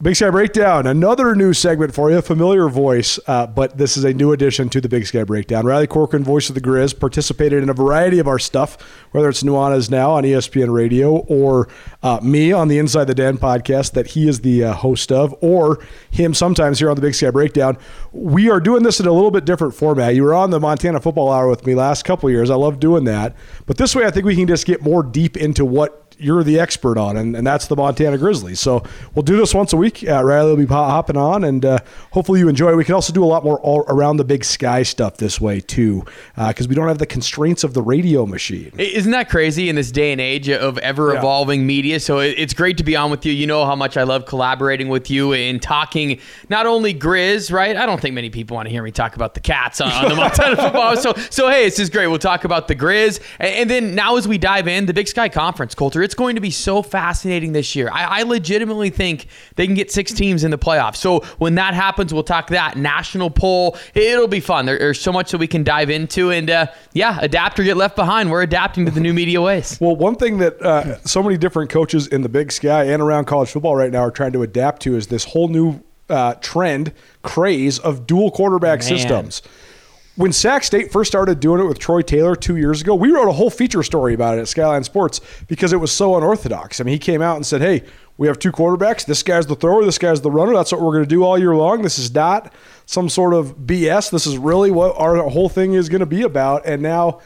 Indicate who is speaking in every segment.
Speaker 1: Big Sky Breakdown, another new segment for you, a familiar voice, uh, but this is a new addition to the Big Sky Breakdown. Riley Corcoran, voice of the Grizz, participated in a variety of our stuff, whether it's Nuanez Now on ESPN Radio or uh, me on the Inside the Den podcast that he is the uh, host of, or him sometimes here on the Big Sky Breakdown. We are doing this in a little bit different format. You were on the Montana Football Hour with me last couple years. I love doing that. But this way, I think we can just get more deep into what you're the expert on, and, and that's the Montana Grizzlies. So we'll do this once a week. Uh, Riley will be hopping on, and uh, hopefully you enjoy. We can also do a lot more all around the big sky stuff this way too, because we don't have the constraints of the radio machine.
Speaker 2: Isn't that crazy in this day and age of ever evolving media? So it- it's great to be on with you. You know how much I love collaborating with you and talking not only Grizz, right? I don't think many people want to hear me talk about the Cats on, on the Montana football. So so hey, this is great. We'll talk about the Grizz, and, and then now as we dive in, the Big Sky Conference, Colter. It's going to be so fascinating this year. I, I legitimately think they can get six teams in the playoffs. So when that happens, we'll talk that national poll. It'll be fun. There- there's so much that we can dive into, and uh, yeah, adapt or get left behind. We're adapting to the new media ways.
Speaker 1: Well, one thing that uh, so many different coaches in the Big Sky and around college football right now are trying to adapt to is this whole new uh, trend craze of dual quarterback
Speaker 2: Man.
Speaker 1: systems. When Sac State first started doing it with Troy Taylor two years ago, we wrote a whole feature story about it at Skyline Sports because it was so unorthodox. I mean, he came out and said, "Hey, we have two quarterbacks. This guy's the thrower. This guy's the runner. That's what we're going to do all year long. This is not some sort of BS. This is really what our whole thing is going to be about." And now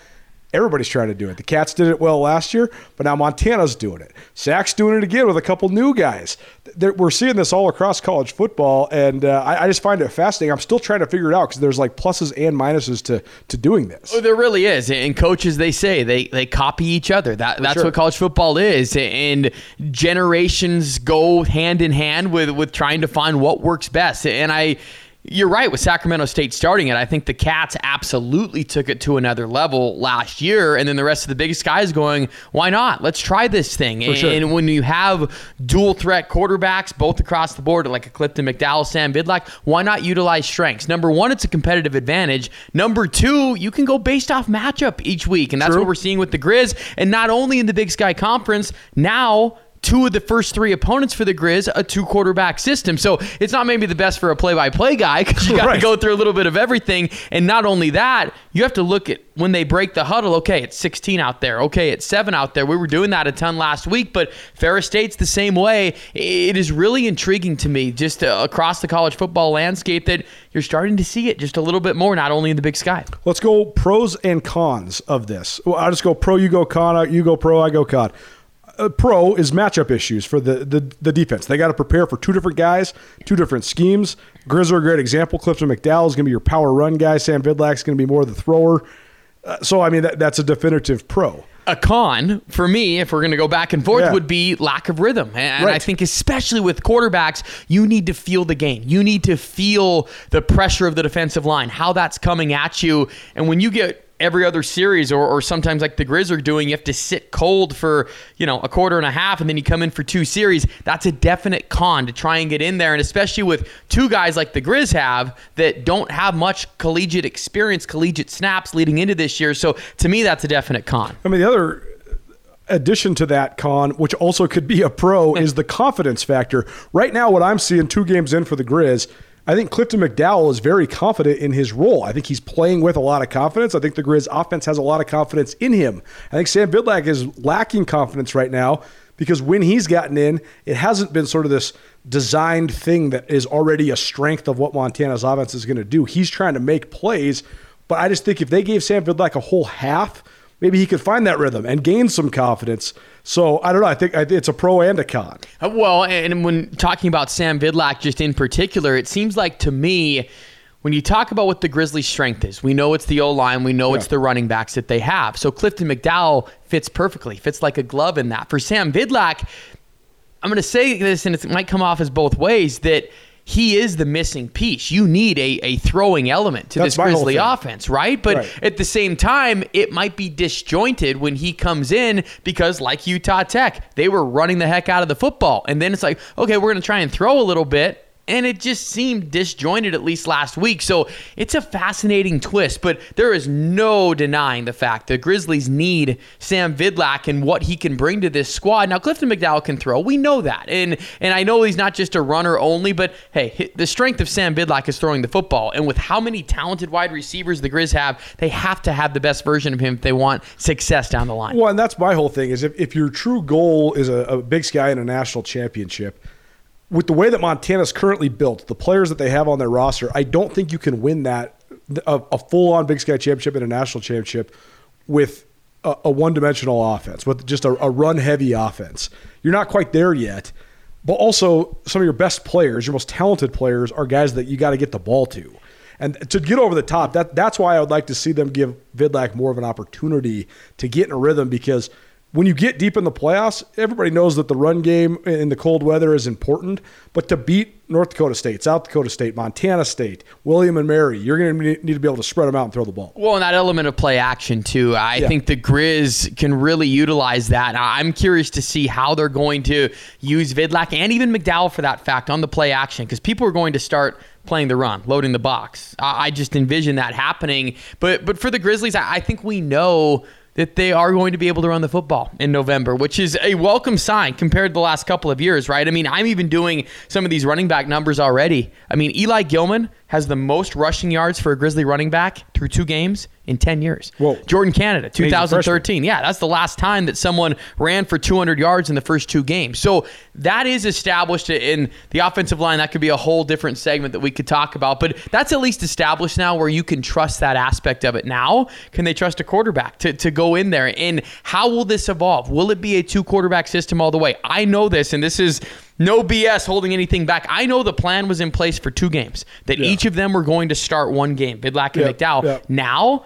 Speaker 1: Everybody's trying to do it. The Cats did it well last year, but now Montana's doing it. Sac's doing it again with a couple new guys. We're seeing this all across college football, and uh, I, I just find it fascinating. I'm still trying to figure it out because there's like pluses and minuses to to doing this.
Speaker 2: Oh, there really is, and coaches they say they they copy each other. That that's
Speaker 1: sure.
Speaker 2: what college football is, and generations go hand in hand with with trying to find what works best. And I. You're right with Sacramento State starting it. I think the Cats absolutely took it to another level last year, and then the rest of the Big Sky is going, why not? Let's try this thing. And,
Speaker 1: sure.
Speaker 2: and when you have dual threat quarterbacks both across the board, like a Clifton McDowell, Sam Vidlak, why not utilize strengths? Number one, it's a competitive advantage. Number two, you can go based off matchup each week, and that's
Speaker 1: True.
Speaker 2: what we're seeing with the Grizz. And not only in the Big Sky Conference, now. Two of the first three opponents for the Grizz, a two quarterback system. So it's not maybe the best for a play by play guy because you got to
Speaker 1: Right.
Speaker 2: go through a little bit of everything. And not only that, you have to look at when they break the huddle. Okay, it's 16 out there. Okay, it's seven out there. We were doing that a ton last week, but Ferris State's the same way. It is really intriguing to me just uh, across the college football landscape that you're starting to see it just a little bit more, not only in the Big Sky.
Speaker 1: Let's go pros and cons of this. Well, I'll just go pro, you go con, you go pro, I go con. Uh, pro is matchup issues for the, the, the defense. They got to prepare for two different guys, two different schemes. Grizz are a great example. Clifton McDowell is going to be your power run guy. Sam Vidlak's going to be more of the thrower. Uh, so, I mean, that, that's a definitive pro.
Speaker 2: a con for me, if we're going to go back and forth,
Speaker 1: Yeah.
Speaker 2: would be lack of rhythm. And I think, especially with quarterbacks, you need to feel the game. You need to feel the pressure of the defensive line, how that's coming at you. And when you get every other series, or, or sometimes like the Grizz are doing, you have to sit cold for you know a quarter and a half, and then you come in for two series. That's a definite con to try and get in there, and especially with two guys like the Grizz have that don't have much collegiate experience, collegiate snaps leading into this year. So to me, that's a definite con.
Speaker 1: I mean, the other addition to that con, which also could be a pro, is the confidence factor. Right now, what I'm seeing two games in for the Grizz, I think Clifton McDowell is very confident in his role. I think he's playing with a lot of confidence. I think the Grizz offense has a lot of confidence in him. I think Sam Vidlak is lacking confidence right now because when he's gotten in, it hasn't been sort of this designed thing that is already a strength of what Montana's offense is going to do. He's trying to make plays, but I just think if they gave Sam Vidlak a whole half, maybe he could find that rhythm and gain some confidence. So I don't know. I think, it's a pro and a con.
Speaker 2: Uh, Well, and when talking about Sam Vidlak just in particular, it seems like to me, when you talk about what the Grizzlies' strength is, we know it's the O line, we know it's the running backs that they have. So Clifton McDowell fits perfectly, fits like a glove in that. For Sam Vidlak, I'm going to say this, and it might come off as both ways that he is the missing piece. You need a, a throwing element to
Speaker 1: That's
Speaker 2: this Grizzly offense, right? But
Speaker 1: Right.
Speaker 2: at the same time, it might be disjointed when he comes in because, like Utah Tech, they were running the heck out of the football. And then it's like, okay, we're going to try and throw a little bit. And it just seemed disjointed at least last week. So it's a fascinating twist, but there is no denying the fact the Grizzlies need Sam Vidlak and what he can bring to this squad. Now, Clifton McDowell can throw. We know that. And and I know he's not just a runner only, but hey, the strength of Sam Vidlak is throwing the football. And with how many talented wide receivers the Grizz have, they have to have the best version of him if they want success down the line.
Speaker 1: Well, and that's my whole thing is if, if your true goal is a, a Big Sky and a national championship, with the way that Montana's currently built, the players that they have on their roster, I don't think you can win that a, a full-on Big Sky championship and a national championship with a, a one-dimensional offense, with just a, a run-heavy offense. You're not quite there yet. But also, some of your best players, your most talented players, are guys that you got to get the ball to. And to get over the top, that that's why I would like to see them give Vidlak more of an opportunity to get in a rhythm because when you get deep in the playoffs, everybody knows that the run game in the cold weather is important. But to beat North Dakota State, South Dakota State, Montana State, William and Mary, you're going to need to be able to spread them out and throw the ball.
Speaker 2: Well, and that element of play action too. I
Speaker 1: Yeah.
Speaker 2: think the Grizz can really utilize that. I'm curious to see how they're going to use Vidlak and even McDowell for that fact on the play action because people are going to start playing the run, loading the box. I I just envision that happening. But but for the Grizzlies, I I think we know that they are going to be able to run the football in November, which is a welcome sign compared to the last couple of years, right? I mean, I'm even doing some of these running back numbers already. I mean, Eli Gilman has the most rushing yards for a Grizzly running back through two games in 10 years.
Speaker 1: Whoa.
Speaker 2: Jordan Canada,
Speaker 1: he's a freshman.
Speaker 2: 2013. Yeah, that's the last time that someone ran for 200 yards in the first two games. So that is established in the offensive line. That could be a whole different segment that we could talk about, but that's at least established now where you can trust that aspect of it. Now, can they trust a quarterback to, to go in there? And how will this evolve? Will it be a two quarterback system all the way? I know this, and this is no BS holding anything back. I know the plan was in place for two games, that each of them were going to start one game, Vidlak and
Speaker 1: Yep,
Speaker 2: McDowell.
Speaker 1: yep.
Speaker 2: Now,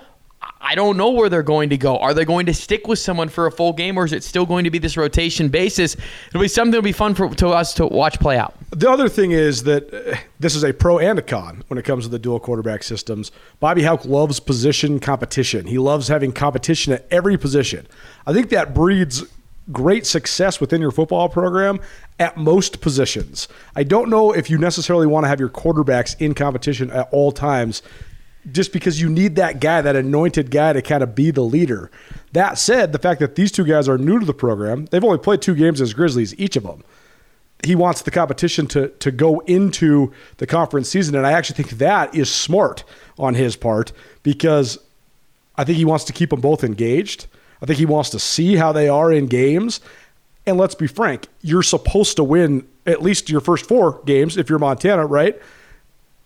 Speaker 2: I don't know where they're going to go. Are they going to stick with someone for a full game, or is it still going to be this rotation basis? It'll be something that'll be fun for to us to watch play out.
Speaker 1: The other thing is that uh, this is a pro and a con when it comes to the dual quarterback systems. Bobby Hauck loves position competition. He loves having competition at every position. I think that breeds great success within your football program at most positions. I don't know if you necessarily want to have your quarterbacks in competition at all times just because you need that guy, that anointed guy to kind of be the leader. That said, the fact that these two guys are new to the program, they've only played two games as Grizzlies, each of them he wants the competition to to go into the conference season, and I actually think that is smart on his part because I think he wants to keep them both engaged. I think he wants to see how they are in games. And let's be frank, you're supposed to win at least your first four games if you're Montana, right?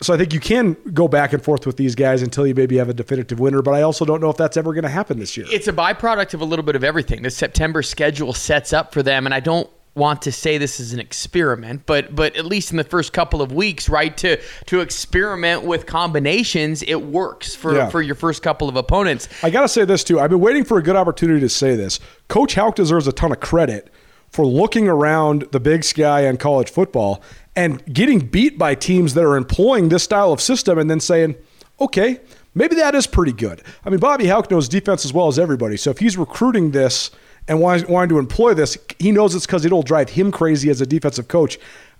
Speaker 1: So I think you can go back and forth with these guys until you maybe have a definitive winner, but I also don't know if that's ever going to happen this year.
Speaker 2: It's a byproduct of a little bit of everything. The September schedule sets up for them, and I don't want to say this is an experiment, but but at least in the first couple of weeks, right, to to experiment with combinations, it works for
Speaker 1: Yeah.
Speaker 2: for your first couple of opponents.
Speaker 1: I got to say this too. I've been waiting for a good opportunity to say this. Coach Hauck deserves a ton of credit for looking around the big sky and college football and getting beat by teams that are employing this style of system and then saying, okay, maybe that is pretty good. I mean, Bobby Hauck knows defense as well as everybody. So if he's recruiting this and wanting, to employ this, he knows it's because it'll drive him crazy as a defensive coach.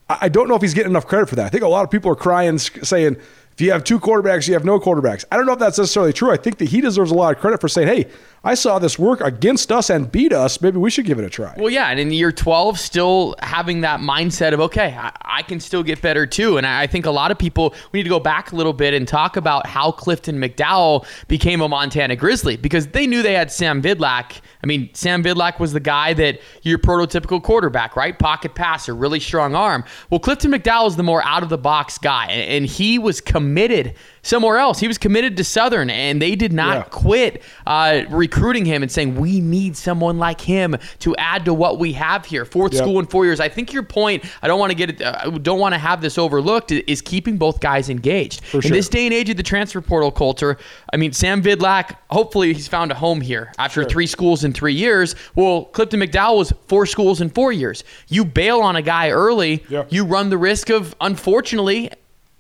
Speaker 1: I don't know if he's getting enough credit for that. I think a lot of people are crying, saying, if you have two quarterbacks, you have no quarterbacks. I don't know if that's necessarily true. I think that he deserves a lot of credit for saying, hey, I saw this work against us and beat us. Maybe we should give it a try.
Speaker 2: Well, yeah, and in year 12, still having that mindset of, okay, I, I can still get better too. And I, I think a lot of people, we need to go back a little bit and talk about how Clifton McDowell became a Montana Grizzly because they knew they had Sam Vidlak. I mean, Sam Vidlak was the guy that your prototypical quarterback, right? Pocket passer, really strong arm. Well, Clifton McDowell is the more out of the box guy, and he was committed somewhere else. He was committed to Southern, and they did not
Speaker 1: Yeah.
Speaker 2: quit uh, recruiting him and saying we need someone like him to add to what we have here. Fourth
Speaker 1: Yep.
Speaker 2: school in four years. I think your point. I don't want to get it. Uh, I don't want to have this overlooked. Is keeping both guys engaged in
Speaker 1: sure.
Speaker 2: this day and age of the transfer portal culture. I mean, Sam Vidlak. Hopefully, he's found a home here after three schools in three years. Well, Clifton McDowell was four schools in four years. You bail on a guy early, you run the risk of, unfortunately,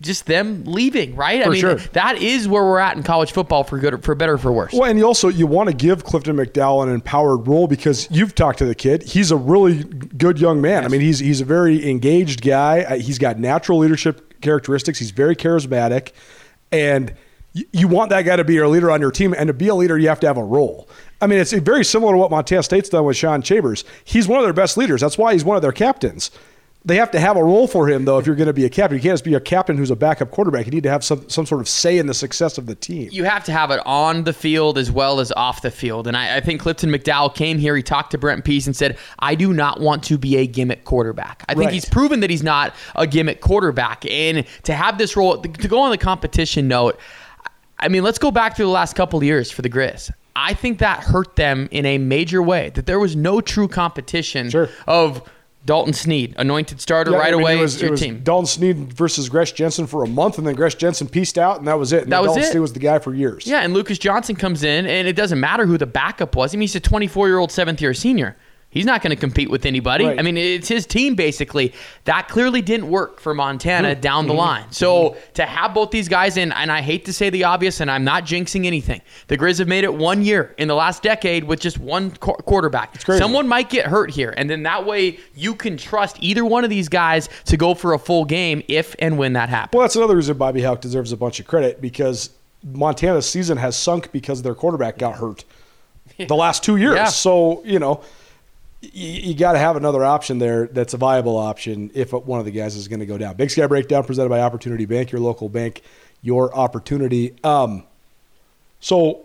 Speaker 2: just them leaving. Right? I mean,
Speaker 1: sure.
Speaker 2: that is where we're at in college football for good, for better, or for worse.
Speaker 1: Well, and you also you want to give Clifton McDowell an empowered role because you've talked to the kid. He's a really good young man. I mean, he's he's a very engaged guy. Uh, He's got natural leadership characteristics. He's very charismatic, and you want that guy to be your leader on your team. And to be a leader, you have to have a role. I mean, it's very similar to what Montana State's done with Sean Chambers. He's one of their best leaders. That's why he's one of their captains. They have to have a role for him, though, if you're going to be a captain. You can't just be a captain who's a backup quarterback. You need to have some, some sort of say in the success of the team.
Speaker 2: you have to have it on the field as well as off the field. And I, I think Clifton McDowell came here. He talked to Brent Pease and said, I do not want to be a gimmick quarterback. I think
Speaker 1: Right.
Speaker 2: he's proven that he's not a gimmick quarterback. And to have this role, to go on the competition note, I mean, let's go back to the last couple of years for the Grizz. I think that hurt them in a major way, that there was no true competition
Speaker 1: Sure.
Speaker 2: of Dalton Sneed, anointed starter
Speaker 1: Yeah,
Speaker 2: right
Speaker 1: I mean,
Speaker 2: away
Speaker 1: It was, it
Speaker 2: your
Speaker 1: was
Speaker 2: team.
Speaker 1: Dalton Sneed versus Gresh Jensen for a month, and then Gresh Jensen pieced out, and that was it. And
Speaker 2: That was
Speaker 1: Dalton
Speaker 2: it.
Speaker 1: Sneed was the guy for years.
Speaker 2: Yeah, and Lucas Johnson comes in, and it doesn't matter who the backup was. I mean, he's a 24 year old seventh year senior. He's not going to compete with anybody.
Speaker 1: Right.
Speaker 2: I mean, it's his team basically. That clearly didn't work for Montana
Speaker 1: Hmm.
Speaker 2: down
Speaker 1: Mm-hmm.
Speaker 2: the line. So to have both these guys in, and I hate to say the obvious, and I'm not jinxing anything. The Grizz have made it one year in the last decade with just one qu- quarterback.
Speaker 1: crazy.
Speaker 2: Someone might get hurt here, and then that way you can trust either one of these guys to go for a full game if and when that happens.
Speaker 1: Well, that's another reason Bobby Hauck deserves a bunch of credit because Montana's season has sunk because their quarterback got hurt the last two years.
Speaker 2: Yeah.
Speaker 1: So, you know, you, you got to have another option there that's a viable option if one of the guys is going to go down. Big Sky Breakdown presented by Opportunity Bank, your local bank, your opportunity. Um, so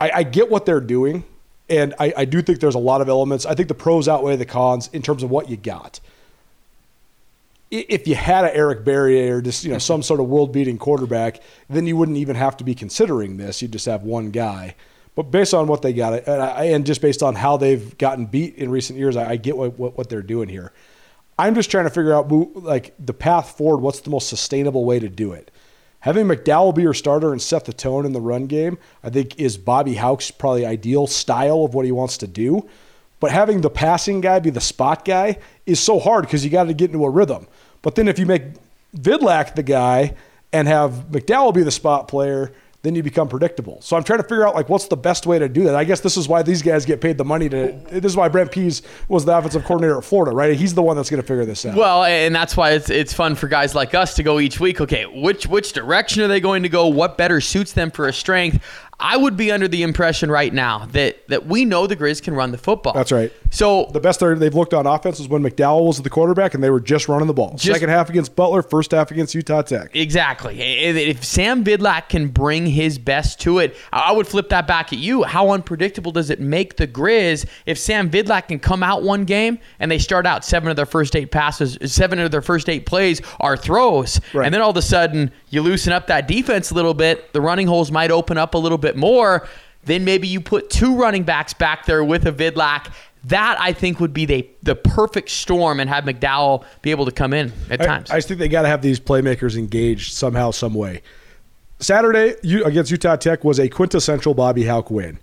Speaker 1: I, I get what they're doing, and I, I do think there's a lot of elements. I think the pros outweigh the cons in terms of what you got. If you had an Eric Barriere or just you know some sort of world-beating quarterback, then you wouldn't even have to be considering this. You'd just have one guy. But based on what they got, and, I, and just based on how they've gotten beat in recent years, I, I get what, what what they're doing here. I'm just trying to figure out like the path forward. What's the most sustainable way to do it? Having McDowell be your starter and set the tone in the run game, I think, is Bobby Hauck's probably ideal style of what he wants to do. But having the passing guy be the spot guy is so hard because you got to get into a rhythm. But then if you make Vidlak the guy and have McDowell be the spot player, then you become predictable. So I'm trying to figure out like what's the best way to do that. I guess this is why these guys get paid the money to. This is why Brent Pease was the offensive coordinator at Florida, right? He's the one that's going to figure this out.
Speaker 2: Well, and that's why it's it's fun for guys like us to go each week. Okay, which which direction are they going to go? What better suits them for a strength? I would be under the impression right now that that we know the Grizz can run the football.
Speaker 1: That's right.
Speaker 2: So
Speaker 1: the best they've looked on offense was when McDowell was the quarterback and they were just running the ball.
Speaker 2: Just-
Speaker 1: Second half against Butler, first half against Utah Tech.
Speaker 2: Exactly. If if Sam Vidlak can bring his best to it, I would flip that back at you. How unpredictable does it make the Grizz if Sam Vidlak can come out one game and they start out seven of their first eight passes, seven of their first eight plays are throws,
Speaker 1: Right.
Speaker 2: and then all of a sudden you loosen up that defense a little bit, the running holes might open up a little bit more. Then maybe you put two running backs back there with a Vidlak. That I think would be the the perfect storm and have McDowell be able to come in at
Speaker 1: I,
Speaker 2: times.
Speaker 1: I just think they got to have these playmakers engaged somehow, some way. Saturday you, against Utah Tech was a quintessential Bobby Hauck win.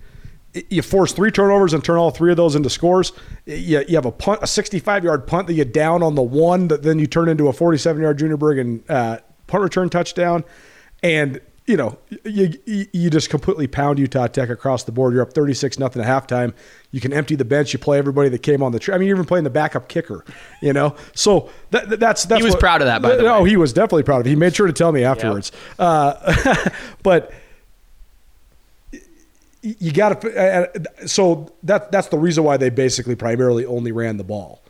Speaker 1: You force three turnovers and turn all three of those into scores. You, you have a punt, a 65 yard punt that you down on the one that then you turn into a 47 yard Junior Bergen uh, punt return touchdown, and you know you, you just completely pound Utah Tech across the board. You're up 36 nothing at halftime. You can empty the bench. You play everybody that came on the. Tra- I mean, you're even playing the backup kicker. You know, so that, that- that's that's
Speaker 2: was
Speaker 1: what-
Speaker 2: proud of that, by the
Speaker 1: no,
Speaker 2: way.
Speaker 1: he was definitely proud of it. He made sure to tell me afterwards. Uh, but you got to. So that that's the reason why they basically primarily only ran the ball.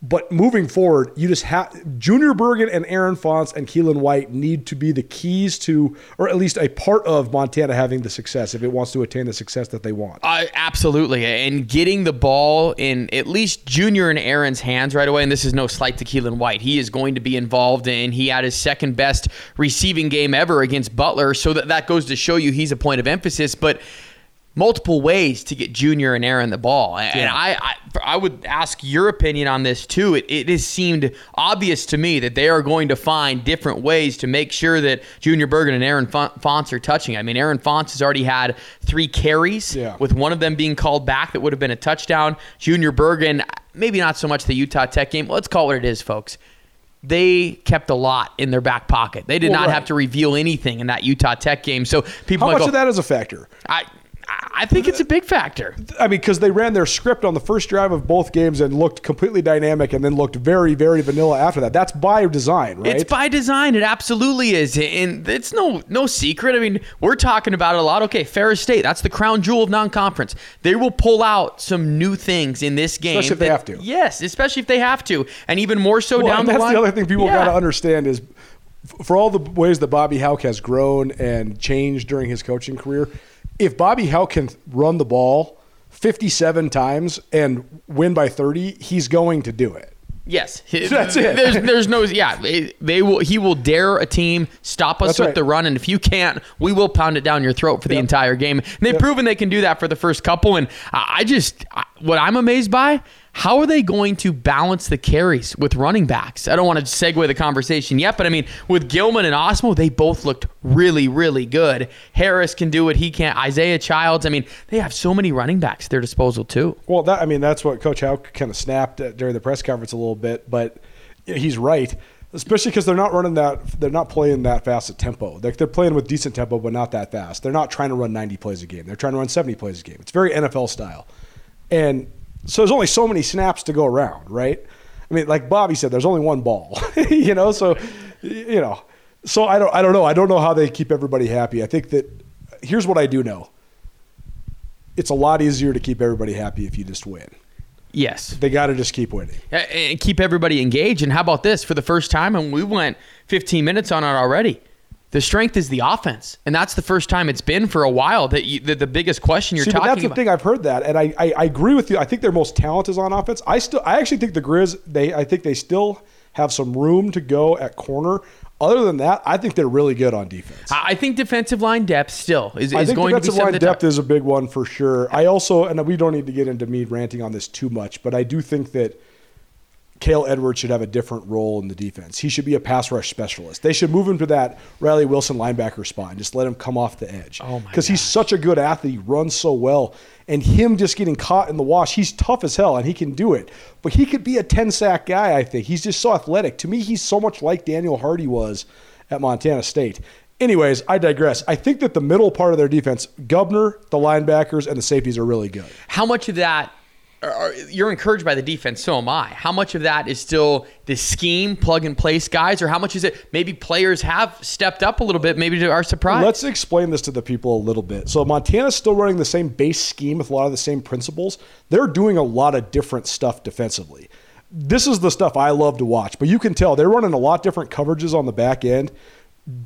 Speaker 1: But moving forward, you just have Junior Bergen and Aaron Fonts and Keelan White need to be the keys to, or at least a part of Montana having the success if it wants to attain the success that they want.
Speaker 2: Uh, absolutely. And getting the ball in at least Junior and Aaron's hands right away, and this is no slight to Keelan White. He is going to be involved in, he had his second best receiving game ever against Butler. So that, that goes to show you he's a point of emphasis. But multiple ways to get Junior and Aaron the ball. And
Speaker 1: Yeah.
Speaker 2: I, I I would ask your opinion on this too. It, it has seemed obvious to me that they are going to find different ways to make sure that Junior Bergen and Aaron Fon- Fonts are touching. I mean, Aaron Fonts has already had three carries,
Speaker 1: Yeah.
Speaker 2: with one of them being called back that would have been a touchdown. Junior Bergen, maybe not so much the Utah Tech game. Let's call it what it is, folks. They kept a lot in their back pocket. They did
Speaker 1: Well,
Speaker 2: not
Speaker 1: right.
Speaker 2: have to reveal anything in that Utah Tech game. So people
Speaker 1: How much
Speaker 2: go,
Speaker 1: of that is a factor?
Speaker 2: I, I think it's a big factor.
Speaker 1: I mean, because they ran their script on the first drive of both games and looked completely dynamic, and then looked very, very vanilla after that. That's by design, right?
Speaker 2: It's by design. It absolutely is, and it's no no secret. I mean, we're talking about it a lot. Okay, Ferris State, that's the crown jewel of non-conference. They will pull out some new things in this game,
Speaker 1: Especially if they have to.
Speaker 2: Yes, especially if they have to, and even more so
Speaker 1: Well,
Speaker 2: down the
Speaker 1: that's
Speaker 2: line.
Speaker 1: the other thing people
Speaker 2: Yeah.
Speaker 1: got to understand is for all the ways that Bobby Hauck has grown and changed during his coaching career, if Bobby Hauck can run the ball 57 times and win by 30, he's going to do it.
Speaker 2: Yes,
Speaker 1: That's it.
Speaker 2: There's, there's no, yeah. They, will. He will dare a team stop us
Speaker 1: That's
Speaker 2: with
Speaker 1: right.
Speaker 2: the run, and if you can't, we will pound it down your throat for the
Speaker 1: Yep.
Speaker 2: entire game. And they've
Speaker 1: Yep.
Speaker 2: proven they can do that for the first couple. And I just, what I'm amazed by, how are they going to balance the carries with running backs? I don't want to segue the conversation yet, but I mean, with Gilman and Ostmo, they both looked really, really good. Harris can do what he can. Isaiah Childs. I mean, they have so many running backs at their disposal too.
Speaker 1: Well, that I mean, that's what Coach Hauck kind of snapped at during the press conference a little bit, but he's right. Especially because they're not running that, they're not playing that fast a tempo. Like they're playing with decent tempo, but not that fast. They're not trying to run 90 plays a game. They're trying to run 70 plays a game. It's very NFL style, and so there's only so many snaps to go around, right? I mean, like Bobby said, there's only one ball, you know. So, you know, so I don't, I don't know. I don't know how they keep everybody happy. I think that here's what I do know. It's a lot easier to keep everybody happy if you just win.
Speaker 2: Yes.
Speaker 1: They got to just keep winning.
Speaker 2: And keep everybody engaged. And how about this? For the first time, and we went 15 minutes on it already. The strength is the offense, and that's the first time it's been for a while that, you, that the biggest question you're
Speaker 1: See,
Speaker 2: talking
Speaker 1: that's the
Speaker 2: about.
Speaker 1: thing. I've heard that, and I, I, I agree with you. I think their most talent is on offense. I still, I actually think the Grizz. They, I think they still have some room to go at corner. Other than that, I think they're really good on defense.
Speaker 2: I think defensive line depth still is, is going to be
Speaker 1: defensive line depth is a big one for sure. I also, and we don't need to get into me ranting on this too much, but I do think that Kale Edwards should have a different role in the defense. He should be a pass rush specialist. They should move him to that Riley Wilson linebacker spot and just let him come off the edge.
Speaker 2: Oh my
Speaker 1: Because he's such a good athlete, he runs so well. And him just getting caught in the wash, he's tough as hell and he can do it. But he could be a 10 sack guy, I think. He's just so athletic. To me, he's so much like Daniel Hardy was at Montana State. Anyways, I digress. I think that the middle part of their defense, Gubner, the linebackers, and the safeties are really good.
Speaker 2: How much of that? You're encouraged by the defense, so am I. How much of that is still the scheme, plug and place guys, or how much is it maybe players have stepped up a little bit, maybe to our surprise?
Speaker 1: Let's explain this to the people a little bit. So Montana's still running the same base scheme with a lot of the same principles. They're doing a lot of different stuff defensively. This is the stuff I love to watch, but you can tell they're running a lot different coverages on the back end.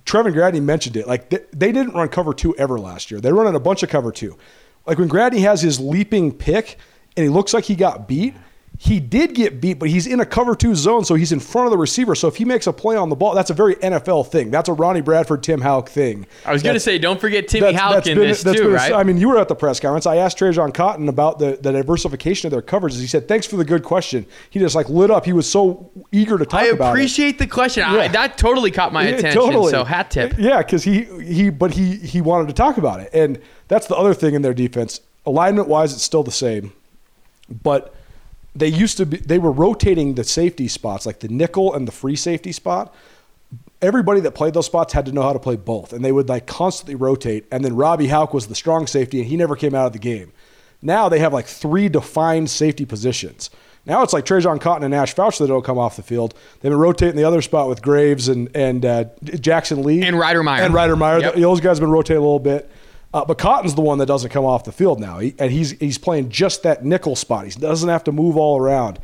Speaker 1: Trevin Gradney mentioned it. Like they, they didn't run cover two ever last year. They're running a bunch of cover two. Like when Gradney has his leaping pick and he looks like he got beat, he did get beat, but he's in a cover two zone, so he's in front of the receiver. So if he makes a play on the ball, that's a very NFL thing. That's a Ronnie Bradford, Tim Hauck thing.
Speaker 2: I was going to say, don't forget Timmy Hauck in
Speaker 1: been-
Speaker 2: this
Speaker 1: that's
Speaker 2: too,
Speaker 1: been-
Speaker 2: right?
Speaker 1: I mean, you were at the press conference. I asked Trajan Cotton about the, the diversification of their coverages. He said, "Thanks for the good question." He just like lit up. He was so eager to talk
Speaker 2: I
Speaker 1: about it.
Speaker 2: I appreciate the question. I, that totally caught my
Speaker 1: Yeah,
Speaker 2: attention. So hat tip.
Speaker 1: Yeah, because he he but he he wanted to talk about it, and that's the other thing in their defense. Alignment wise, it's still the same, but they used to be they were rotating the safety spots like the nickel and the free safety spot. Everybody that played those spots had to know how to play both, and they would like constantly rotate. And then Robbie Hauck was the strong safety, and he never came out of the game. Now they have like three defined safety positions. Now it's like Trajan Cotton and Ash Fouch that don't come off the field. They've been rotating the other spot with Graves and and uh, Jackson Lee
Speaker 2: And Ryder Meyer.
Speaker 1: and Ryder Meyer.
Speaker 2: Yep.
Speaker 1: Those guys have been rotating a little bit. Uh, but Cotton's the one that doesn't come off the field now, he, and he's he's playing just that nickel spot. He doesn't have to move all around.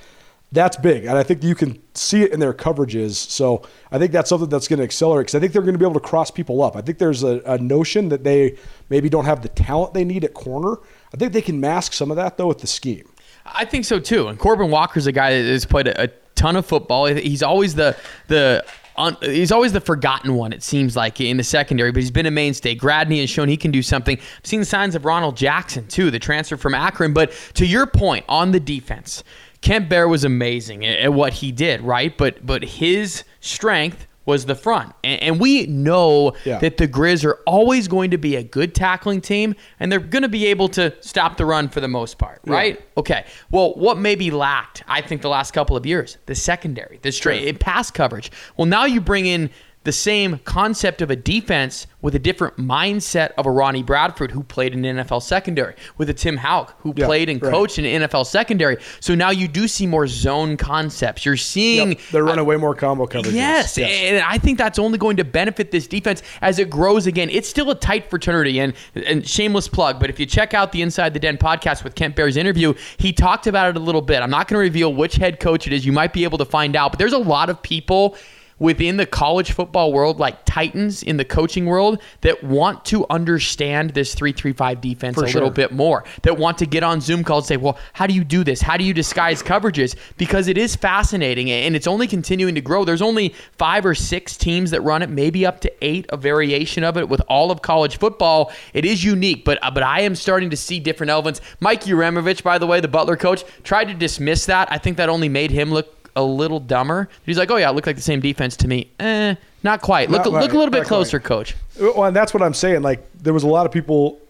Speaker 1: That's big, and I think you can see it in their coverages. So I think that's something that's going to accelerate because I think they're going to be able to cross people up. I think there's a, a notion that they maybe don't have the talent they need at corner. I think they can mask some of that though with the scheme.
Speaker 2: I think so too. And Corbin Walker's a guy that has played a, a ton of football. He's always the the un, he's always the forgotten one. It seems like in the secondary, but he's been a mainstay. Gradney has shown he can do something. I've seen signs of Ronald Jackson too, the transfer from Akron. But to your point on the defense, Kent Baer was amazing at what he did, right? But but his strength was the front. And, and we know
Speaker 1: Yeah.
Speaker 2: that the Grizz are always going to be a good tackling team, and they're going to be able to stop the run for the most part, right? Okay. Well, what maybe lacked, I think, the last couple of years, the secondary, the straight pass coverage. Well, now you bring in the same concept of a defense with a different mindset of a Ronnie Bradford who played in NFL secondary, with a Tim Hauck who
Speaker 1: Yeah,
Speaker 2: played and
Speaker 1: right.
Speaker 2: coached in NFL secondary. So now you do see more zone concepts. You're seeing
Speaker 1: Yep, they're running way more combo coverages.
Speaker 2: Yes, and I think that's only going to benefit this defense as it grows again. It's still a tight fraternity, and and shameless plug, but if you check out the Inside the Den podcast with Kent Baer's interview, he talked about it a little bit. I'm not going to reveal which head coach it is. You might be able to find out, but there's a lot of people within the college football world, like Titans in the coaching world, that want to understand this 335 defense
Speaker 1: For
Speaker 2: a
Speaker 1: sure.
Speaker 2: little bit more, that want to get on Zoom call and say, well, how do you do this? How do you disguise coverages? Because it is fascinating and it's only continuing to grow. There's only five or six teams that run it, maybe up to eight, a variation of it with all of college football. It is unique, but but I am starting to see different elements. Mike Uremovich, by the way, the Butler coach, tried to dismiss that. I think that only made him look a little dumber. He's like, oh yeah, it looked like the same defense to me. Eh, not quite. Look,
Speaker 1: Not
Speaker 2: look a little bit
Speaker 1: not quite.
Speaker 2: closer, coach.
Speaker 1: Well, and that's what I'm saying. Like there was a lot of people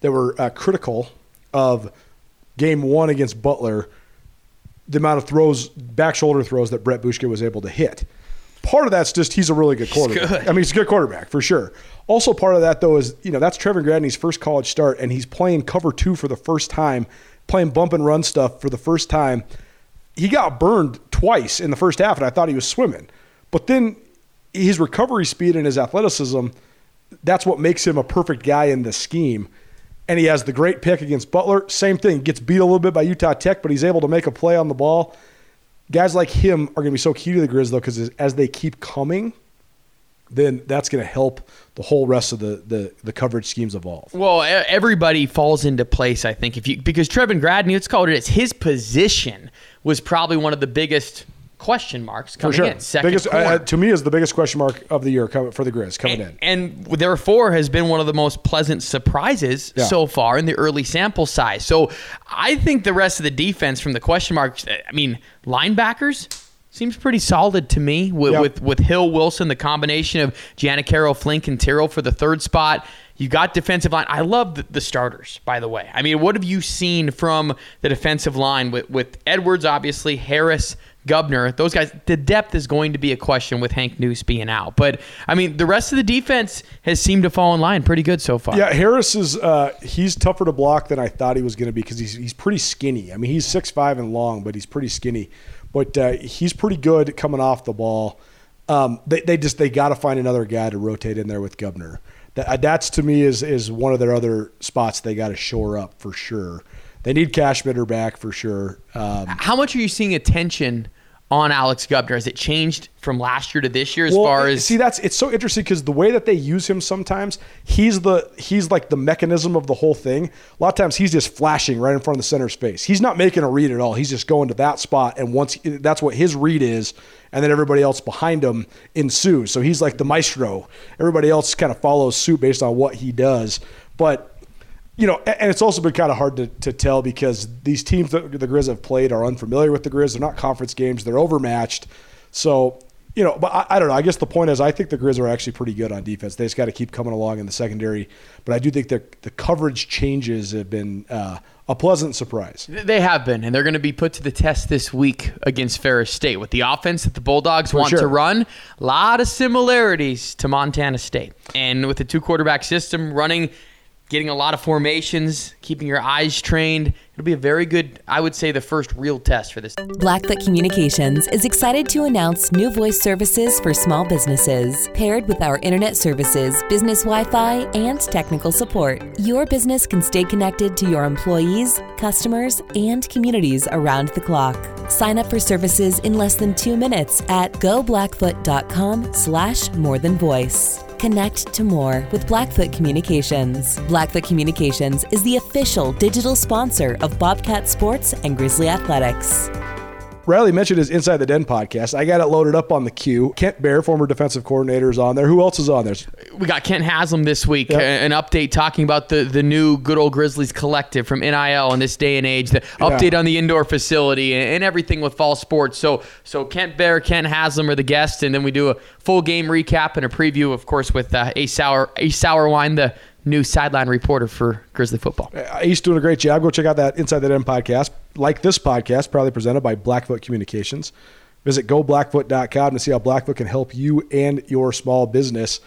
Speaker 1: that were uh, critical of game one against Butler, the amount of throws, back shoulder throws that Brett Bushka was able to hit. Part of that's just he's a really good quarterback.
Speaker 2: good.
Speaker 1: I mean, he's a good quarterback for sure. Also, part of that though is you know that's Trevor Gradney's first college start, and he's playing cover two for the first time, playing bump and run stuff for the first time. He got burned twice in the first half, and I thought he was swimming. But then his recovery speed and his athleticism, that's what makes him a perfect guy in the scheme. And he has the great pick against Butler. Same thing, gets beat a little bit by Utah Tech, but he's able to make a play on the ball. Guys like him are going to be so key to the Grizz, though, because as they keep coming, then that's going to help the whole rest of the, the, the coverage schemes evolve.
Speaker 2: Well, everybody falls into place, I think, if you because Trevin Gradney, let's call it it's his position was probably one of the biggest question marks
Speaker 1: For
Speaker 2: coming
Speaker 1: sure.
Speaker 2: in. Second
Speaker 1: biggest, uh, to me, is the biggest question mark of the year for the Grizz coming in.
Speaker 2: and, and therefore has been one of the most pleasant surprises
Speaker 1: Yeah.
Speaker 2: so far in the early sample size. So I think the rest of the defense from the question marks, I mean, linebackers seems pretty solid to me with,
Speaker 1: Yeah.
Speaker 2: with, with Hill Wilson, the combination of Janacaro, Flink, and Tyrrell for the third spot. You got defensive line. I love the, the starters, by the way. I mean, what have you seen from the defensive line with, with Edwards, obviously, Harris, Gubner, those guys? The depth is going to be a question with Hank Noose being out. But, I mean, the rest of the defense has seemed to fall in line pretty good so far.
Speaker 1: Yeah, Harris is uh, he's tougher to block than I thought he was going to be because he's he's pretty skinny. I mean, he's six five and long, but he's pretty skinny. But uh, he's pretty good coming off the ball. Um, they, they just they got to find another guy to rotate in there with Gubner. That, that's to me is is one of their other spots they got to shore up for sure. They need Cashmitter back for sure. Um,
Speaker 2: How much are you seeing attention on Alex Gubner? Has it changed from last year to this year as far as
Speaker 1: see that's it's so interesting because the way that they use him sometimes he's the he's like the mechanism of the whole thing. A lot of times he's just flashing right in front of the center's face he's not making a read at all. He's just going to that spot and once that's what his read is and then everybody else behind him ensues. So he's like the maestro. Everybody else kind of follows suit based on what he does. But you know, and it's also been kind of hard to, to tell because these teams that the Grizz have played are unfamiliar with the Grizz. They're not conference games. They're overmatched. So, you know, but I, I don't know. I guess the point is I think the Grizz are actually pretty good on defense. They just got to keep coming along in the secondary. But I do think that the coverage changes have been uh, a pleasant surprise.
Speaker 2: They have been, and they're going to be put to the test this week against Ferris State with the offense that the Bulldogs want
Speaker 1: sure.
Speaker 2: to run. A lot of similarities to Montana State, and with the two quarterback system running getting a lot of formations, keeping your eyes trained. It'll be a very good, I would say, the first real test for this.
Speaker 3: Blackfoot Communications is excited to announce new voice services for small businesses. Paired with our internet services, business Wi Fi, and technical support, your business can stay connected to your employees, customers, and communities around the clock. Sign up for services in less than two minutes at goblackfoot.com slash more than voice. Connect to more with Blackfoot Communications. Blackfoot Communications is the official digital sponsor of Bobcat Sports and Grizzly Athletics.
Speaker 1: Riley mentioned his Inside the Den podcast. I got it loaded up on the queue. Kent Baer, former defensive coordinator, is on there. Who else is on there?
Speaker 2: We got Kent Haslam this week, yep. an update talking about the, the new good old Grizzlies collective from NIL in this day and age, the update yeah. on the indoor facility and, and, everything with fall sports. So so Kent Baer, Kent Haslam are the guests, and then we do a full game recap and a preview, of course, with uh, Ace Sour Ace Sauerwein, the new sideline reporter for Grizzly football.
Speaker 1: He's doing a great job. Go check out that Inside the Den podcast. Like this podcast, proudly presented by Blackfoot Communications. Visit goblackfoot.com to see how Blackfoot can help you and your small business.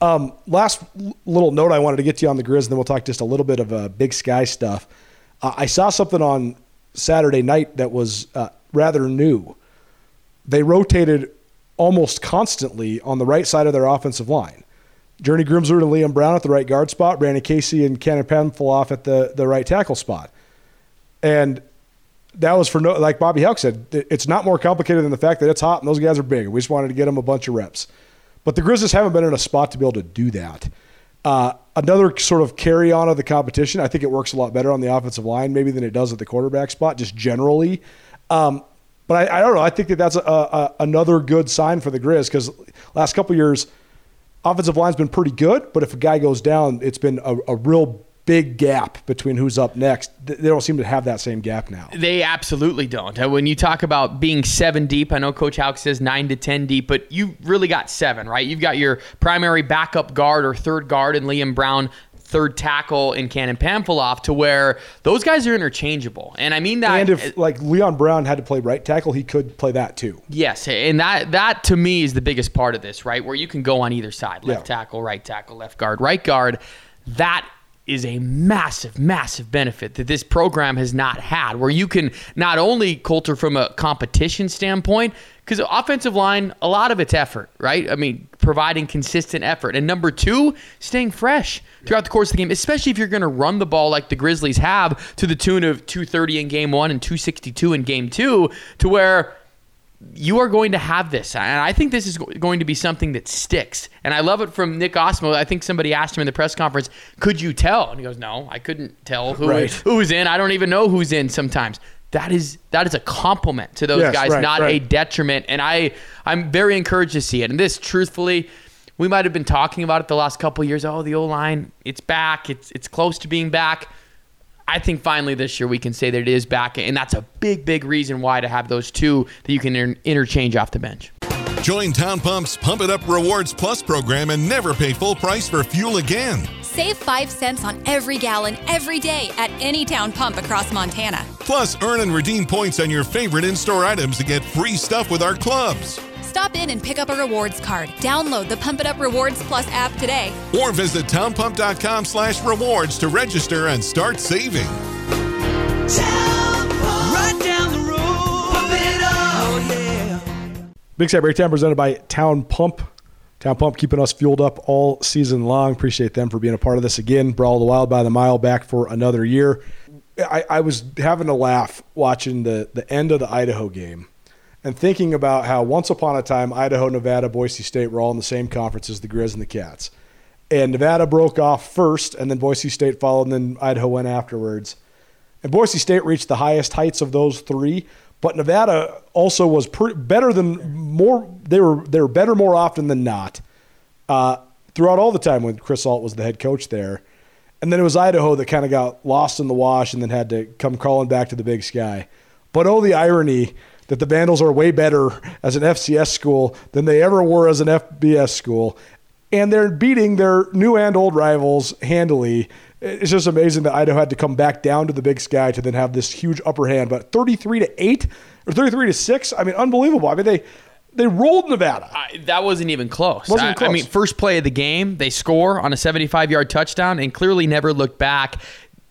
Speaker 1: Um, last little note I wanted to get to you on the Grizz, and then we'll talk just a little bit of uh, Big Sky stuff. Uh, I saw something on Saturday night that was uh, rather new. They rotated almost constantly on the right side of their offensive line. Journey Grimsrud and Liam Brown at the right guard spot, Brandon Casey and Cannon Pamphilov at the, the right tackle spot. And that was for no, like Bobby Hauck said, it's not more complicated than the fact that it's hot and those guys are big. We just wanted to get them a bunch of reps. But the Grizzlies haven't been in a spot to be able to do that. Uh, another sort of carry on of the competition. I think it works a lot better on the offensive line, maybe than it does at the quarterback spot, just generally. Um, but I, I, don't know. I think that that's a, a, another good sign for the Grizz because last couple years – offensive line's been pretty good, but if a guy goes down, it's been a, a real big gap between who's up next. They don't seem to have that same gap now.
Speaker 2: They absolutely don't. When you talk about being seven deep, I know Coach Hauck says nine to 10 deep, but you really got seven, right? You've got your primary backup guard or third guard in Liam Brown third tackle in Cannon Pamphilov to where those guys are interchangeable. And I mean that.
Speaker 1: And if like Leon Brown had to play right tackle, he could play that too.
Speaker 2: Yes, and that that to me is the biggest part of this, right? Where you can go on either side, left yeah. tackle, right tackle, left guard, right guard. That is a massive, massive benefit that this program has not had, where you can not only culture from a competition standpoint, because offensive line, a lot of it's effort, right? I mean, providing consistent effort. And number two, staying fresh throughout the course of the game, especially if you're going to run the ball like the Grizzlies have to the tune of 230 in game one and 262 in game two, to where you are going to have this. And I think this is going to be something that sticks. And I love it from Nick Ostmo. I think somebody asked him in the press conference, could you tell? And he goes, no, I couldn't tell who right. who's in. I don't even know who's in sometimes. That is that is a compliment to those yes, guys, right, not right. a detriment. And I I'm very encouraged to see it. And this, truthfully, we might have been talking about it the last couple years. Oh, the O line, it's back. It's it's close to being back I think finally this year we can say that it is back, and that's a big, big reason why to have those two that you can inter- interchange off the bench.
Speaker 4: Join Town Pump's Pump It Up Rewards Plus program and never pay full price for fuel again.
Speaker 5: Save 5 cents on every gallon every day at any town pump across Montana.
Speaker 4: Plus, earn and redeem points on your favorite in store items to get free stuff with our clubs.
Speaker 5: Stop in and pick up a rewards card. Download the Pump It Up Rewards Plus app today.
Speaker 4: Or visit townpump.com slash rewards to register and start saving.
Speaker 6: Town Pump. Right down the road. Pump it up. Oh, yeah.
Speaker 1: Big Sky Breakdown presented by Town Pump. Town Pump keeping us fueled up all season long. Appreciate them for being a part of this again. Brawl the Wild by the mile back for another year. I, I was having a laugh watching the, the end of the Idaho game and thinking about how once upon a time Idaho, Nevada, Boise State were all in the same conference as the Grizz and the Cats. And Nevada broke off first, and then Boise State followed, and then Idaho went afterwards. And Boise State reached the highest heights of those three, but Nevada also was better than more. They were they were better more often than not uh, throughout all the time when Chris Ault was the head coach there. And then it was Idaho that kind of got lost in the wash and then had to come crawling back to the Big Sky. But oh, the irony that the Vandals are way better as an FCS school than they ever were as an FBS school. And they're beating their new and old rivals handily. It's just amazing that Idaho had to come back down to the big sky to then have this huge upper hand. But 33 to 8 or 33 to 6, I mean, unbelievable. I mean, they They rolled Nevada.
Speaker 2: I, that wasn't even close.
Speaker 1: Wasn't
Speaker 2: I,
Speaker 1: close.
Speaker 2: I mean, first play of the game, they score on a 75 yard touchdown and clearly never looked back.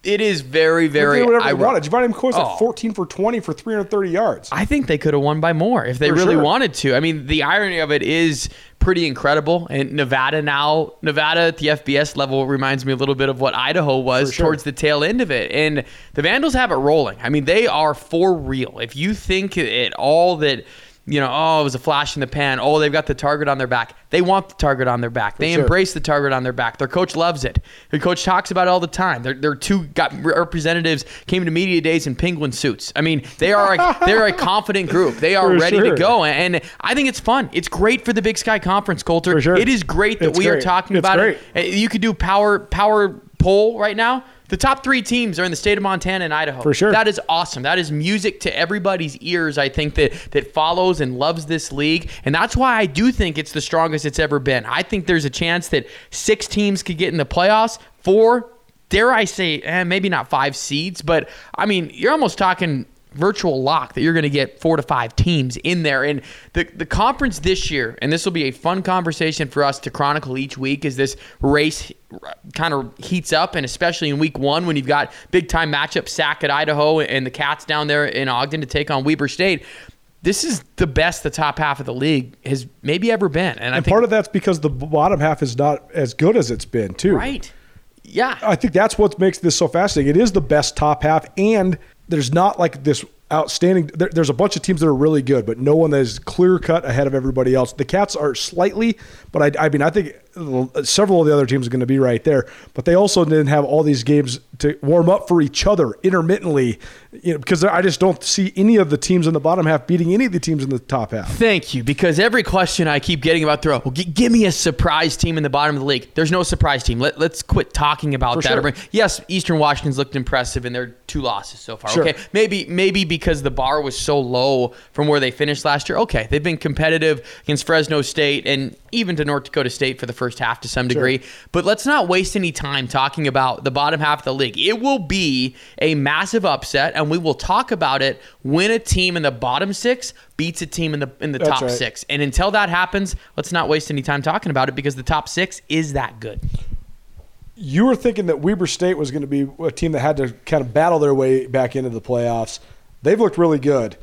Speaker 2: It is very,
Speaker 1: They
Speaker 2: very.
Speaker 1: did whatever they
Speaker 2: ironic.
Speaker 1: wanted. Gevani McCoy's
Speaker 2: Oh.
Speaker 1: like 14 for 20 for 330 yards.
Speaker 2: I think they could have won by more if they
Speaker 1: For
Speaker 2: really
Speaker 1: sure.
Speaker 2: wanted to. I mean, the irony of it is pretty incredible. And Nevada now, Nevada at the FBS level reminds me a little bit of what Idaho was
Speaker 1: sure.
Speaker 2: towards the tail end of it. And the Vandals have it rolling. I mean, they are for real. If you think it all that. You know, oh, it was a flash in the pan. Oh, they've got the target on their back. They want the target on their back. They
Speaker 1: sure.
Speaker 2: embrace the target on their back. Their coach loves it. Their coach talks about it all the time. Their, their two got representatives came to media days in penguin suits. I mean, they are a, they're a confident group. They are
Speaker 1: For
Speaker 2: ready
Speaker 1: sure.
Speaker 2: to go, and I think it's fun. It's great for the Big Sky Conference, Colter.
Speaker 1: For sure.
Speaker 2: It is great that
Speaker 1: It's
Speaker 2: we are talking
Speaker 1: It's
Speaker 2: about
Speaker 1: great.
Speaker 2: it. You could do power power poll right now. The top three teams are in the state of Montana and Idaho.
Speaker 1: For sure.
Speaker 2: That is awesome. That is music to everybody's ears, I think, that that follows and loves this league. And that's why I do think it's the strongest it's ever been. I think there's a chance that six teams could get in the playoffs. Four, dare I say, eh, maybe not five seeds, but I mean, you're almost talking virtual lock that you're going to get four to five teams in there. And the, the conference this year, and this will be a fun conversation for us to chronicle each week as this race uh, kind of heats up, and especially in week one when you've got big time matchup Sack at Idaho and the Cats down there in Ogden to take on Weber State. This is the best the top half of the league has maybe ever been. And, I
Speaker 1: and part of that's because the bottom half is not as good as it's been, too.
Speaker 2: right. Yeah.
Speaker 1: I think that's what makes this so fascinating. It is the best top half, and there's not like this outstanding. There, there's a bunch of teams that are really good, but no one that is clear cut ahead of everybody else. The Cats are slightly, but I, I mean, I think several of the other teams are going to be right there. But they also didn't have all these games to warm up for each other intermittently, you know, because I just don't see any of the teams in the bottom half beating any of the teams in the top half.
Speaker 2: Thank you, because every question I keep getting about throw, well, g- give me a surprise team in the bottom of the league. There's no surprise team. Let, let's quit talking about
Speaker 1: For
Speaker 2: that.
Speaker 1: sure.
Speaker 2: Yes, Eastern Washington's looked impressive in their two losses so far.
Speaker 1: Sure.
Speaker 2: Okay, maybe maybe because the bar was so low from where they finished last year. Okay, they've been competitive against Fresno State and even to North Dakota State for the first half to some degree. But let's not waste any time talking about the bottom half of the league. It will be a massive upset, and we will talk about it when a team in the bottom six beats a team in the in the
Speaker 1: That's
Speaker 2: top
Speaker 1: right.
Speaker 2: six. And until that happens, let's not waste any time talking about it because the top six is that good.
Speaker 1: you were thinking that Weber State was going to be a team that had to kind of battle their way back into the playoffs. They've looked really good.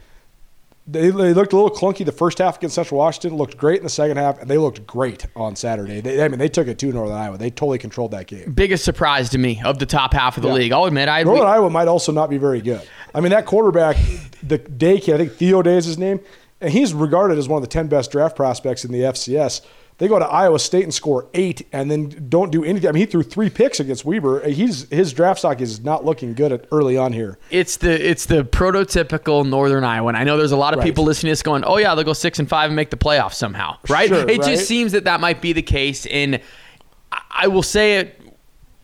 Speaker 1: They, they looked a little clunky the first half against Central Washington, looked great in the second half, and they looked great on Saturday. They, I mean, they took it to Northern Iowa. They totally controlled that game.
Speaker 2: Biggest surprise to me of the top half of the
Speaker 1: Yeah.
Speaker 2: league. I'll admit, I
Speaker 1: Northern Iowa might also not be very good. I mean, that quarterback, the Day kid, I think Theo Day is his name, and he's regarded as one of the 10 best draft prospects in the FCS. They go to Iowa State and score eight, and then don't do anything. I mean, he threw three picks against Weber. He's his draft stock is not looking good at early on here.
Speaker 2: It's the it's the prototypical Northern Iowa. And I know there's a lot of
Speaker 1: Right.
Speaker 2: people listening to this going, "Oh yeah, they'll go six and five and make the playoffs somehow." Right?
Speaker 1: Sure,
Speaker 2: it
Speaker 1: right.
Speaker 2: just seems that that might be the case. And I will say it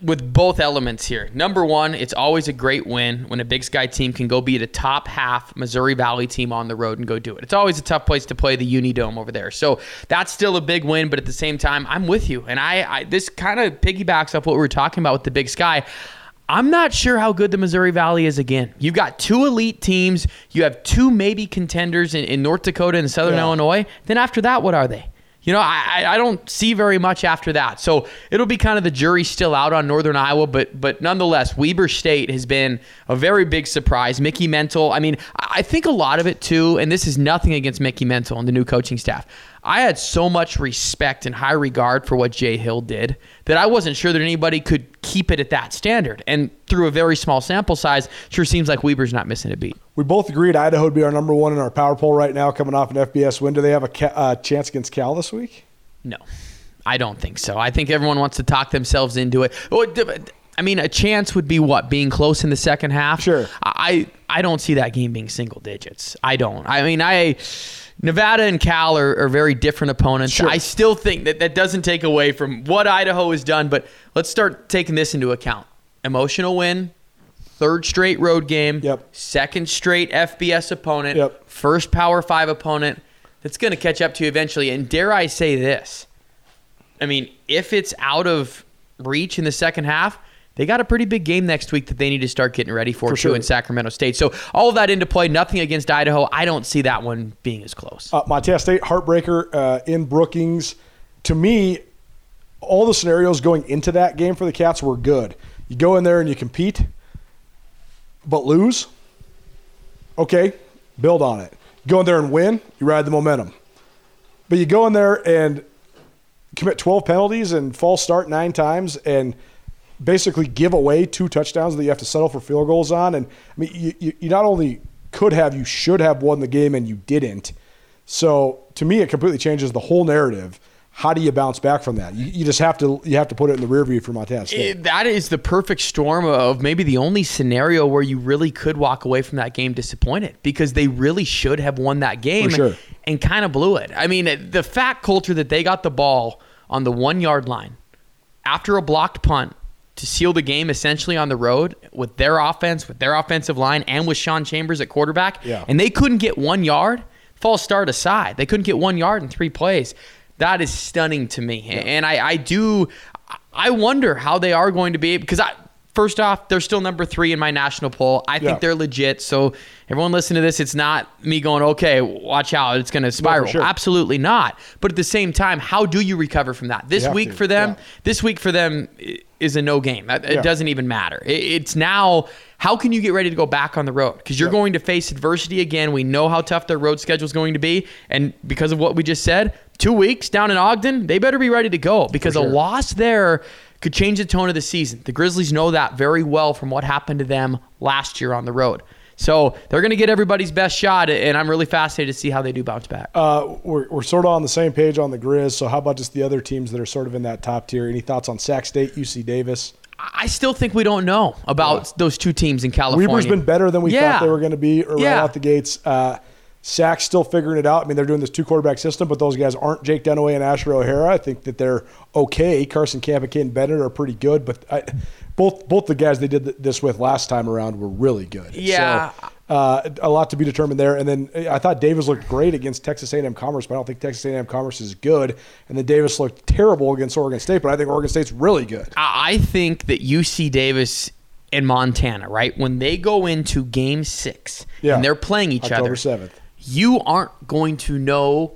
Speaker 2: with both elements here. Number one, it's always a great win when a Big Sky team can go beat a top half Missouri Valley team on the road and go do it. It's always a tough place to play the Unidome over there. So that's still a big win, but at the same time, I'm with you. And I, I this kind of piggybacks off what we were talking about with the Big Sky. I'm not sure how good the Missouri Valley is again. You've got two elite teams. You have two maybe contenders in, in North Dakota and Southern
Speaker 1: Yeah.
Speaker 2: Illinois. Then after that, what are they? You know, I, I- don't see very much after that. So it'll be kind of the jury still out on Northern Iowa, but but nonetheless, Weber State has been a very big surprise. Mickey Mental, I mean, I think a lot of it too, and this is nothing against Mickey Mental and the new coaching staff. I had so much respect and high regard for what Jay Hill did that I wasn't sure that anybody could keep it at that standard. And through a very small sample size, sure seems like Weber's not missing a beat.
Speaker 1: We both agreed Idaho would be our number one in our power poll right now, coming off an FBS win. Do they have a ca- uh, chance against Cal this week?
Speaker 2: No, I don't think so. I think everyone wants to talk themselves into it. I mean, a chance would be what being close in the second half.
Speaker 1: Sure.
Speaker 2: I I don't see that game being single digits. I don't. I mean, I Nevada and Cal are, are very different opponents.
Speaker 1: Sure.
Speaker 2: I still think that that doesn't take away from what Idaho has done. But let's start taking this into account. Emotional win. Third straight road game.
Speaker 1: Yep.
Speaker 2: Second straight FBS opponent.
Speaker 1: Yep.
Speaker 2: First Power Five opponent that's going to catch up to you eventually. And dare I say this? I mean, if it's out of reach in the second half, they got a pretty big game next week that they need to start getting ready for,
Speaker 1: For
Speaker 2: too
Speaker 1: sure.
Speaker 2: in Sacramento State. So all of that into play. Nothing against Idaho. I don't see that one being as close.
Speaker 1: Uh, Montana State heartbreaker uh, in Brookings. To me, all the scenarios going into that game for the Cats were good. You go in there and you compete, but lose. Okay, build on it. Go in there and win. You ride the momentum. But you go in there and commit 12 penalties and false start nine times and basically give away two touchdowns that you have to settle for field goals on. And I mean, you, you, you not only could have, you should have won the game and you didn't. So to me, it completely changes the whole narrative. How do you bounce back from that? You, you just have to you have to put it in the rear view for Montana State.
Speaker 2: It- that is the perfect storm of maybe the only scenario where you really could walk away from that game disappointed because they really should have won that game
Speaker 1: sure.
Speaker 2: and kind of blew it. I mean, the fact culture that they got the ball on the one yard line after a blocked punt to seal the game essentially on the road with their offense, with their offensive line, and with Sean Chambers at quarterback,
Speaker 1: Yeah.
Speaker 2: and they couldn't get one yard. False start aside, they couldn't get one yard in three plays. That is stunning to me, and I, I do, I wonder how they are going to be because I. First off, they're still number three in my national poll. I think
Speaker 1: Yeah.
Speaker 2: they're legit. So everyone listen to this. It's not me going, okay, watch out, it's going to spiral.
Speaker 1: sure.
Speaker 2: Absolutely not. But at the same time, how do you recover from that? This week
Speaker 1: to,
Speaker 2: for them,
Speaker 1: yeah.
Speaker 2: this week for them is a no game. It
Speaker 1: Yeah.
Speaker 2: doesn't even matter. It's now how can you get ready to go back on the road? Because you're going to face adversity again. We know how tough their road schedule is going to be, and because of what we just said, two weeks down in Ogden, they better be ready to go because
Speaker 1: sure.
Speaker 2: a loss there could change the tone of the season. The Grizzlies know that very well from what happened to them last year on the road. So they're going to get everybody's best shot, and I'm really fascinated to see how they do bounce back.
Speaker 1: Uh, we're, we're sort of on the same page on the Grizz. So how about just the other teams that are sort of in that top tier? Any thoughts on Sac State, UC Davis?
Speaker 2: I still think we don't know about those two teams in California.
Speaker 1: Weber's been better than we
Speaker 2: Yeah.
Speaker 1: thought they were going to be right
Speaker 2: Yeah.
Speaker 1: out the gates. Uh, Sac's still figuring it out. I mean, they're doing this two quarterback system, but those guys aren't Jake Dunniway and Asher O'Hara. I think that they're okay. Carson Camp and Kaiden Bennett are pretty good, but I, both both the guys they did this with last time around were really good.
Speaker 2: Yeah.
Speaker 1: So, uh, a lot to be determined there. And then I thought Davis looked great against Texas A&M Commerce, but I don't think Texas A&M Commerce is good. And then Davis looked terrible against Oregon State, but I think Oregon State's really good.
Speaker 2: I think that UC Davis and Montana, right, when they go into game six
Speaker 1: Yeah.
Speaker 2: and they're playing each
Speaker 1: October
Speaker 2: other,
Speaker 1: 7th.
Speaker 2: You aren't going to know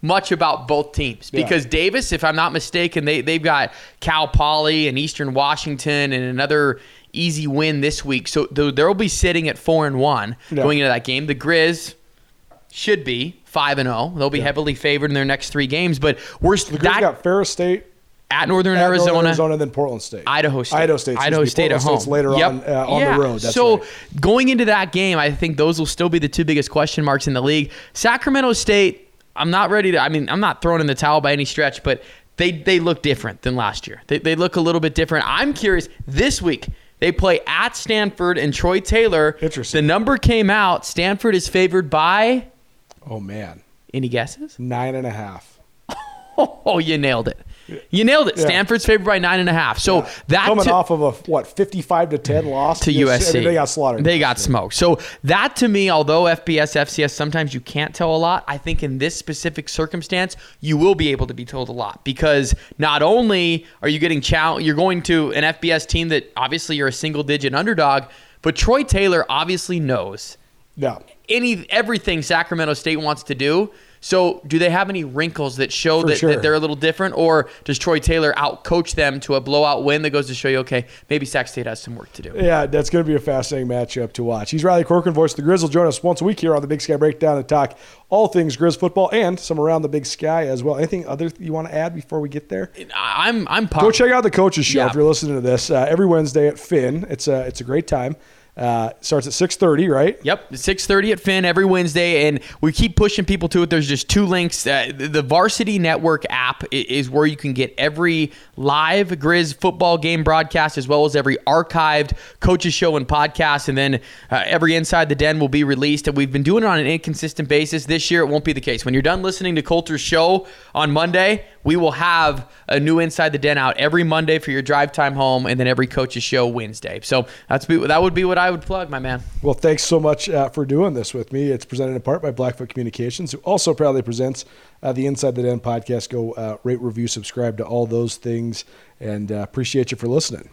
Speaker 2: much about both teams
Speaker 1: Yeah.
Speaker 2: because Davis, if I'm not mistaken, they, they've got Cal Poly and Eastern Washington and another easy win this week. So th- they'll be sitting at four and one
Speaker 1: Yeah.
Speaker 2: going into that game. The Grizz should be five and zero. They'll be heavily favored in their next three games, but we're
Speaker 1: The Grizz
Speaker 2: that,
Speaker 1: got Ferris State,
Speaker 2: at Northern
Speaker 1: at
Speaker 2: Arizona,
Speaker 1: Northern Arizona, then Portland State.
Speaker 2: Idaho State.
Speaker 1: Idaho State.
Speaker 2: Idaho. State at home.
Speaker 1: State's later
Speaker 2: Yep.
Speaker 1: on uh, on
Speaker 2: Yeah.
Speaker 1: the road. That's
Speaker 2: so
Speaker 1: right.
Speaker 2: going into that game, I think those will still be the two biggest question marks in the league. Sacramento State, I'm not ready to. I mean, I'm not throwing in the towel by any stretch, but they they look different than last year. They they look a little bit different. I'm curious. This week they play at Stanford and Troy Taylor.
Speaker 1: Interesting.
Speaker 2: The number came out. Stanford is favored by.
Speaker 1: Oh man,
Speaker 2: Any guesses?
Speaker 1: nine and a half.
Speaker 2: Oh, you nailed it. You nailed it.
Speaker 1: Yeah.
Speaker 2: Stanford's favored by nine and a half. So that
Speaker 1: coming
Speaker 2: to-
Speaker 1: off of a what fifty-five to ten loss
Speaker 2: to USC.
Speaker 1: I mean, they got slaughtered.
Speaker 2: They got smoked. So that to me, although FBS, FCS, sometimes you can't tell a lot. I think in this specific circumstance, you will be able to be told a lot because not only are you getting chow, you're going to an FBS team that obviously you're a single-digit underdog, but Troy Taylor obviously knows
Speaker 1: Yeah.
Speaker 2: any everything Sacramento State wants to do. So, do they have any wrinkles that show that,
Speaker 1: sure.
Speaker 2: that they're a little different, or does Troy Taylor outcoach them to a blowout win that goes to show you, okay, maybe Sac State has some work to do?
Speaker 1: Yeah, that's going to be a fascinating matchup to watch. He's Riley Corcoran, voice of the Grizz. will join us once a week here on the Big Sky Breakdown and talk all things Grizz football and some around the Big Sky as well. Anything other you want to add before we get there?
Speaker 2: I'm I'm pumped.
Speaker 1: Go check out the coaches show
Speaker 2: Yeah.
Speaker 1: if you're listening to this uh, every Wednesday at Finn. It's a it's a great time. Uh, starts at six thirty, right?
Speaker 2: Yep, 6:30 at Finn every Wednesday, and we keep pushing people to it. There's just two links. Uh, the the Varsity Network app is where you can get every live Grizz football game broadcast, as well as every archived coaches show and podcast, and then uh, every Inside the Den will be released. And we've been doing it on an inconsistent basis. This year, it won't be the case. When you're done listening to Colter's show on Monday, we will have a new Inside the Den out every Monday for your drive time home, and then every coaches show Wednesday. So that's be, that would be what I would plug, my man.
Speaker 1: Well, thanks so much uh, for doing this with me. It's presented in part by Blackfoot Communications, who also proudly presents uh, the Inside the Den podcast. Go uh, rate, review, subscribe to all those things, and uh, appreciate you for listening.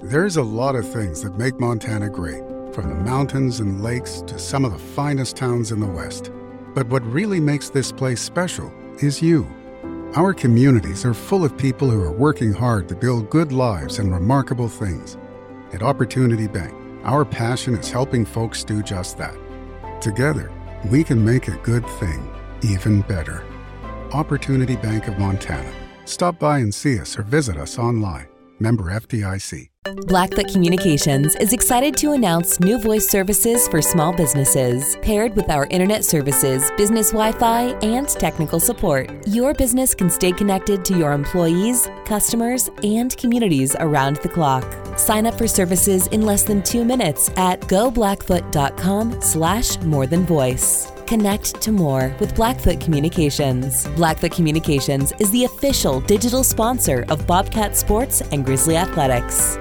Speaker 7: There's a lot of things that make Montana great, from the mountains and lakes to some of the finest towns in the West. But what really makes this place special is you. Our communities are full of people who are working hard to build good lives and remarkable things. At Opportunity Bank, our passion is helping folks do just that. Together, we can make a good thing even better. Opportunity Bank of Montana. Stop by and see us or visit us online. Member FDIC.
Speaker 3: Blackfoot Communications is excited to announce new voice services for small businesses. Paired with our internet services, business Wi Fi, and technical support, your business can stay connected to your employees, customers, and communities around the clock. Sign up for services in less than two minutes at goblackfoot.com slash more than voice. Connect to more with Blackfoot Communications. Blackfoot Communications is the official digital sponsor of Bobcat Sports and Grizzly Athletics.